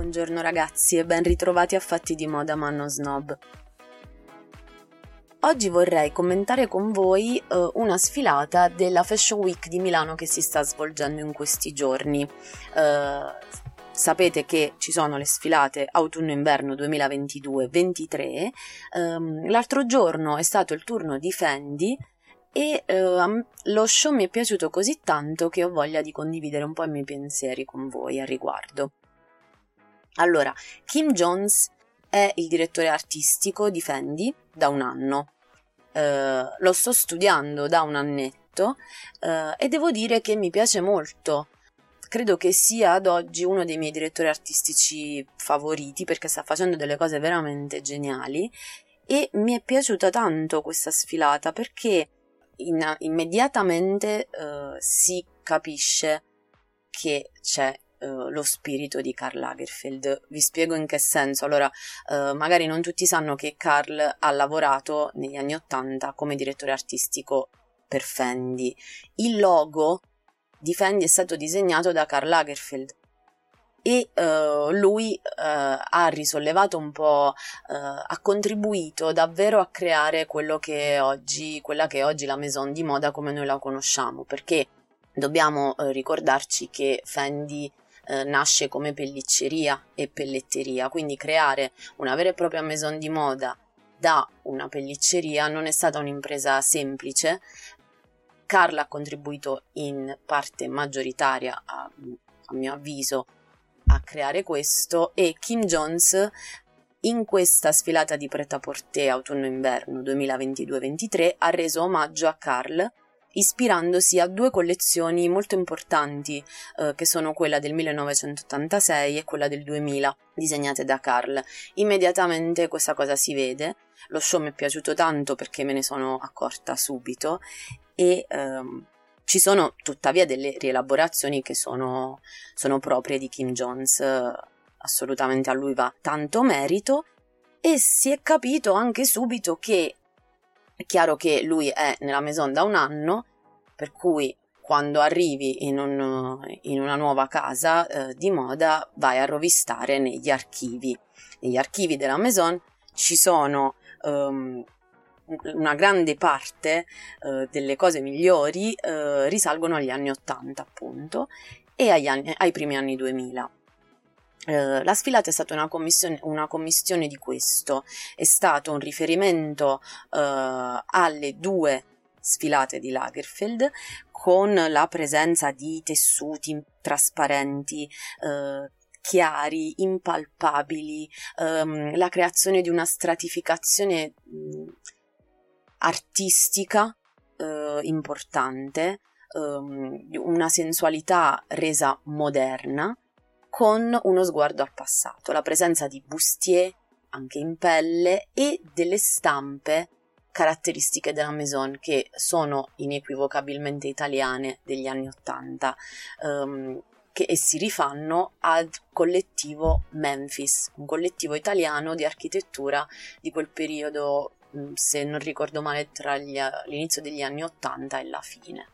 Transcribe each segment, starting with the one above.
Buongiorno ragazzi e ben ritrovati a Fatti di Moda Manno Snob. Oggi vorrei commentare con voi eh, una sfilata della Fashion Week di Milano che si sta svolgendo in questi giorni. Eh, sapete che ci sono le sfilate autunno-inverno 2022-23. Ehm, l'altro giorno è stato il turno di Fendi e eh, lo show mi è piaciuto così tanto che ho voglia di condividere un po' i miei pensieri con voi a riguardo. Allora, Kim Jones è il direttore artistico di Fendi da un anno. Eh, lo sto studiando da un annetto eh, e devo dire che mi piace molto. Credo che sia ad oggi uno dei miei direttori artistici favoriti perché sta facendo delle cose veramente geniali e mi è piaciuta tanto questa sfilata perché in, immediatamente eh, si capisce che c'è Uh, lo spirito di Karl Lagerfeld. Vi spiego in che senso. Allora, uh, magari non tutti sanno che Karl ha lavorato negli anni Ottanta come direttore artistico per Fendi. Il logo di Fendi è stato disegnato da Karl Lagerfeld e uh, lui ha risollevato un po', ha contribuito davvero a creare quello che oggi, quella che è oggi la maison di moda come noi la conosciamo, perché dobbiamo ricordarci che Fendi eh, nasce come pellicceria e pelletteria, quindi creare una vera e propria maison di moda da una pellicceria non è stata un'impresa semplice. Carla ha contribuito in parte maggioritaria, a, a mio avviso, a creare questo e Kim Jones in questa sfilata di pret-à-porter autunno-inverno 2022-23 ha reso omaggio a Carl ispirandosi a due collezioni molto importanti, eh, che sono quella del 1986 e quella del 2000, disegnate da Carl. Immediatamente questa cosa si vede, lo show mi è piaciuto tanto perché me ne sono accorta subito e ehm, ci sono tuttavia delle rielaborazioni che sono, sono proprie di Kim Jones, assolutamente a lui va tanto merito e si è capito anche subito che è chiaro che lui è nella maison da un anno, per cui quando arrivi in, un, in una nuova casa eh, di moda vai a rovistare negli archivi. Negli archivi della maison ci sono um, una grande parte uh, delle cose migliori uh, risalgono agli anni 80 appunto e anni, ai primi anni 2000. Uh, la sfilata è stata una commissione, una commissione, di questo, è stato un riferimento uh, alle due sfilate di Lagerfeld con la presenza di tessuti trasparenti, uh, chiari, impalpabili, um, la creazione di una stratificazione um, artistica importante, um, una sensualità resa moderna con uno sguardo al passato, la presenza di bustier anche in pelle e delle stampe caratteristiche della Maison che sono inequivocabilmente italiane degli anni Ottanta um, che, e si rifanno al collettivo Memphis, un collettivo italiano di architettura di quel periodo, mm, se non ricordo male, tra gli, l'inizio degli anni Ottanta e la fine.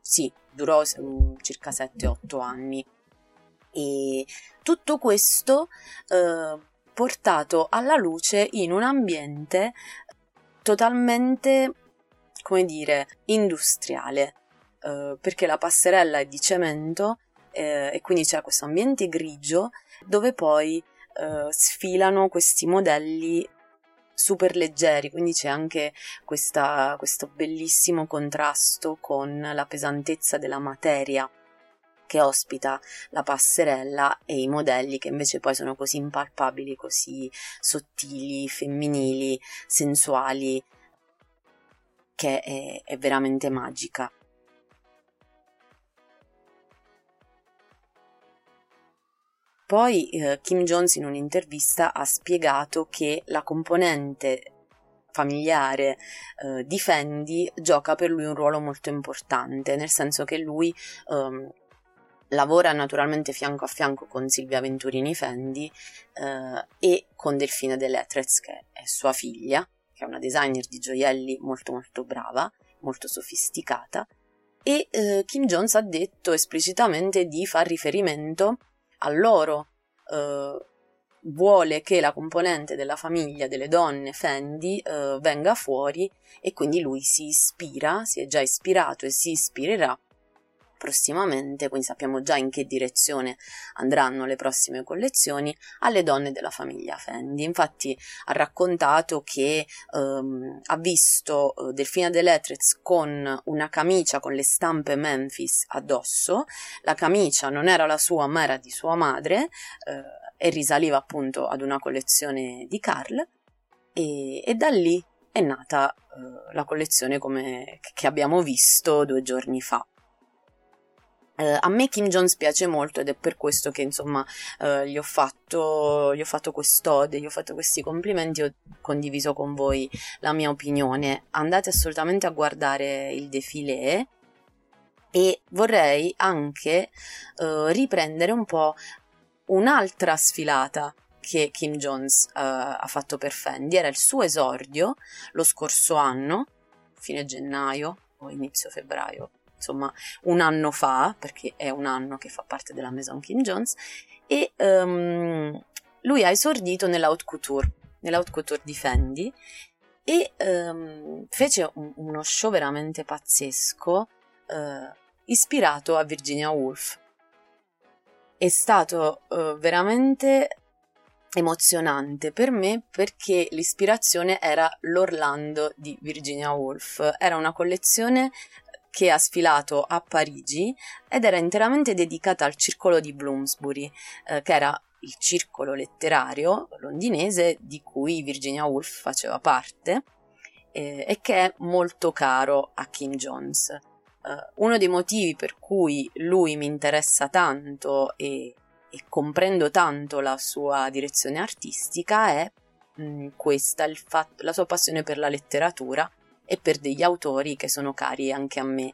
Sì, durò uh, circa 7-8 anni. E tutto questo eh, portato alla luce in un ambiente totalmente, come dire, industriale, eh, perché la passerella è di cemento eh, e quindi c'è questo ambiente grigio dove poi eh, sfilano questi modelli super leggeri, quindi c'è anche questa, questo bellissimo contrasto con la pesantezza della materia che ospita la passerella e i modelli che invece poi sono così impalpabili, così sottili, femminili, sensuali, che è, è veramente magica. Poi eh, Kim Jones in un'intervista ha spiegato che la componente familiare eh, di Fendi gioca per lui un ruolo molto importante, nel senso che lui ehm, lavora naturalmente fianco a fianco con Silvia Venturini Fendi eh, e con Delfina Deletrez, che è sua figlia, che è una designer di gioielli molto molto brava, molto sofisticata, e eh, Kim Jones ha detto esplicitamente di far riferimento a loro eh, vuole che la componente della famiglia delle donne Fendi eh, venga fuori e quindi lui si ispira, si è già ispirato e si ispirerà prossimamente, quindi sappiamo già in che direzione andranno le prossime collezioni, alle donne della famiglia Fendi. Infatti ha raccontato che ehm, ha visto eh, Delfina Deletrez con una camicia con le stampe Memphis addosso, la camicia non era la sua ma era di sua madre eh, e risaliva appunto ad una collezione di Carl e, e da lì è nata eh, la collezione come, che abbiamo visto due giorni fa. Uh, a me Kim Jones piace molto ed è per questo che insomma uh, gli, ho fatto, gli ho fatto quest'ode, gli ho fatto questi complimenti, ho condiviso con voi la mia opinione. Andate assolutamente a guardare il defilé e vorrei anche uh, riprendere un po' un'altra sfilata che Kim Jones ha fatto per Fendi, era il suo esordio lo scorso anno, fine gennaio o inizio febbraio insomma un anno fa, perché è un anno che fa parte della Maison Kim Jones, e um, lui ha esordito nell'haute couture, nell'haute couture di Fendi e um, fece un, uno show veramente pazzesco uh, ispirato a Virginia Woolf. È stato uh, veramente emozionante per me perché l'ispirazione era l'Orlando di Virginia Woolf. Era una collezione che ha sfilato a Parigi ed era interamente dedicata al circolo di Bloomsbury, eh, che era il circolo letterario londinese di cui Virginia Woolf faceva parte eh, e che è molto caro a Kim Jones. Uh, uno dei motivi per cui lui mi interessa tanto e, e comprendo tanto la sua direzione artistica è mh, questa, fatto, la sua passione per la letteratura e per degli autori che sono cari anche a me.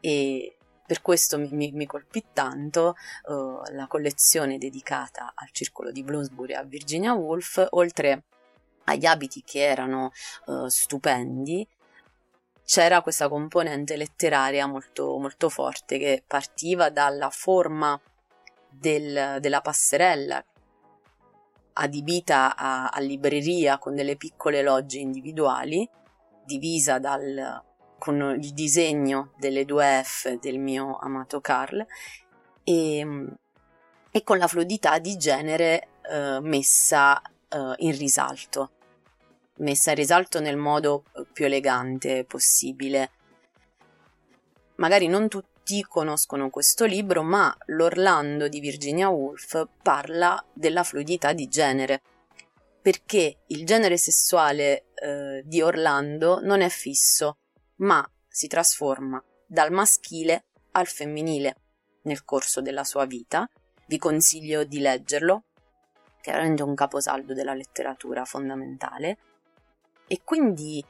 E per questo mi, mi, mi colpì tanto uh, la collezione dedicata al circolo di Bloomsbury a Virginia Woolf, oltre agli abiti che erano uh, stupendi, c'era questa componente letteraria molto, molto forte che partiva dalla forma del, della passerella adibita a, a libreria con delle piccole logge individuali divisa dal, con il disegno delle due F del mio amato Carl e, e con la fluidità di genere eh, messa eh, in risalto, messa in risalto nel modo più elegante possibile. Magari non tutti conoscono questo libro, ma l'Orlando di Virginia Woolf parla della fluidità di genere perché il genere sessuale eh, di Orlando non è fisso, ma si trasforma dal maschile al femminile nel corso della sua vita. Vi consiglio di leggerlo, che è un caposaldo della letteratura fondamentale. E quindi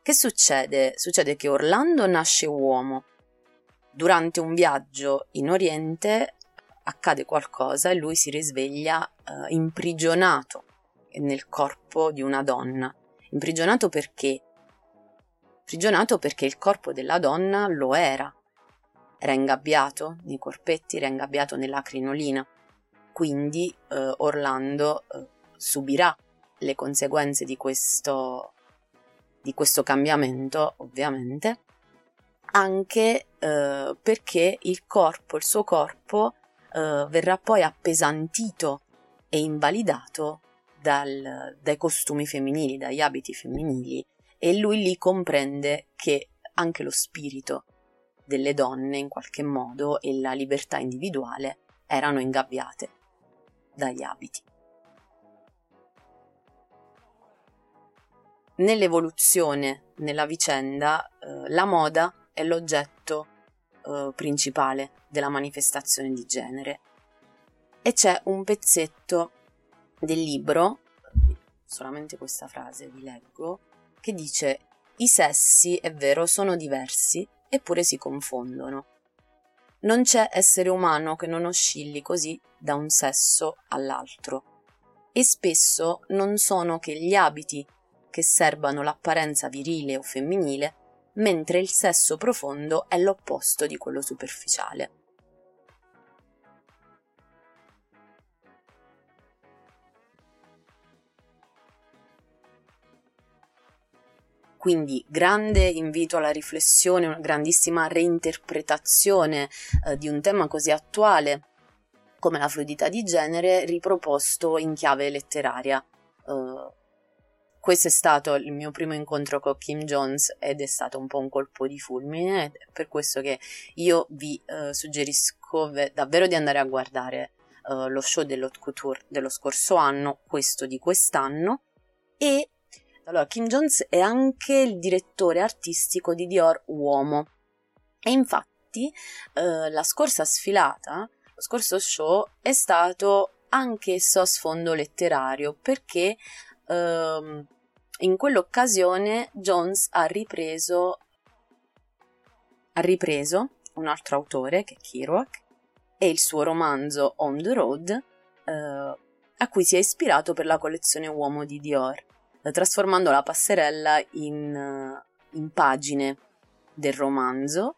che succede? Succede che Orlando nasce uomo. Durante un viaggio in Oriente accade qualcosa e lui si risveglia eh, imprigionato nel corpo di una donna. Imprigionato perché? Imprigionato perché il corpo della donna lo era. era ingabbiato nei corpetti, era ingabbiato nella crinolina. Quindi eh, Orlando eh, subirà le conseguenze di questo, di questo cambiamento, ovviamente, anche eh, perché il corpo, il suo corpo, eh, verrà poi appesantito e invalidato dal, dai costumi femminili, dagli abiti femminili, e lui lì comprende che anche lo spirito delle donne in qualche modo e la libertà individuale erano ingabbiate dagli abiti. Nell'evoluzione, nella vicenda, eh, la moda è l'oggetto eh, principale della manifestazione di genere e c'è un pezzetto del libro, solamente questa frase vi leggo, che dice i sessi, è vero, sono diversi, eppure si confondono. Non c'è essere umano che non oscilli così da un sesso all'altro. E spesso non sono che gli abiti che serbano l'apparenza virile o femminile, mentre il sesso profondo è l'opposto di quello superficiale. Quindi grande invito alla riflessione, una grandissima reinterpretazione eh, di un tema così attuale come la fluidità di genere riproposto in chiave letteraria. Uh, questo è stato il mio primo incontro con Kim Jones ed è stato un po' un colpo di fulmine, è per questo che io vi uh, suggerisco ve- davvero di andare a guardare uh, lo show dell'Haute Couture dello scorso anno, questo di quest'anno, e allora, Kim Jones è anche il direttore artistico di Dior Uomo. E infatti eh, la scorsa sfilata, lo scorso show è stato anch'esso a sfondo letterario perché ehm, in quell'occasione Jones ha ripreso, ha ripreso un altro autore che è Kerouac e il suo romanzo On the Road eh, a cui si è ispirato per la collezione Uomo di Dior trasformando la passerella in, eh, in pagine del romanzo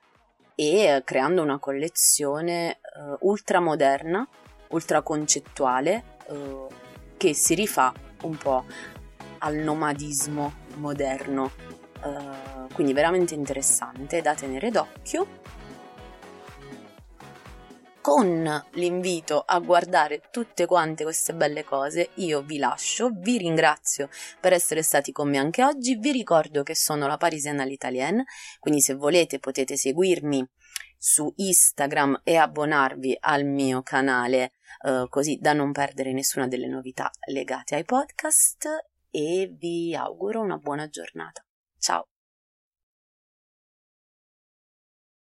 e eh, creando una collezione uh, ultramoderna, ultraconcettuale, uh, che si rifà un po' al nomadismo moderno. Uh, quindi veramente interessante da tenere d'occhio con l'invito a guardare tutte quante queste belle cose, io vi lascio, vi ringrazio per essere stati con me anche oggi, vi ricordo che sono la Parisienne all'Italienne, quindi se volete potete seguirmi su Instagram e abbonarvi al mio canale eh, così da non perdere nessuna delle novità legate ai podcast e vi auguro una buona giornata. Ciao!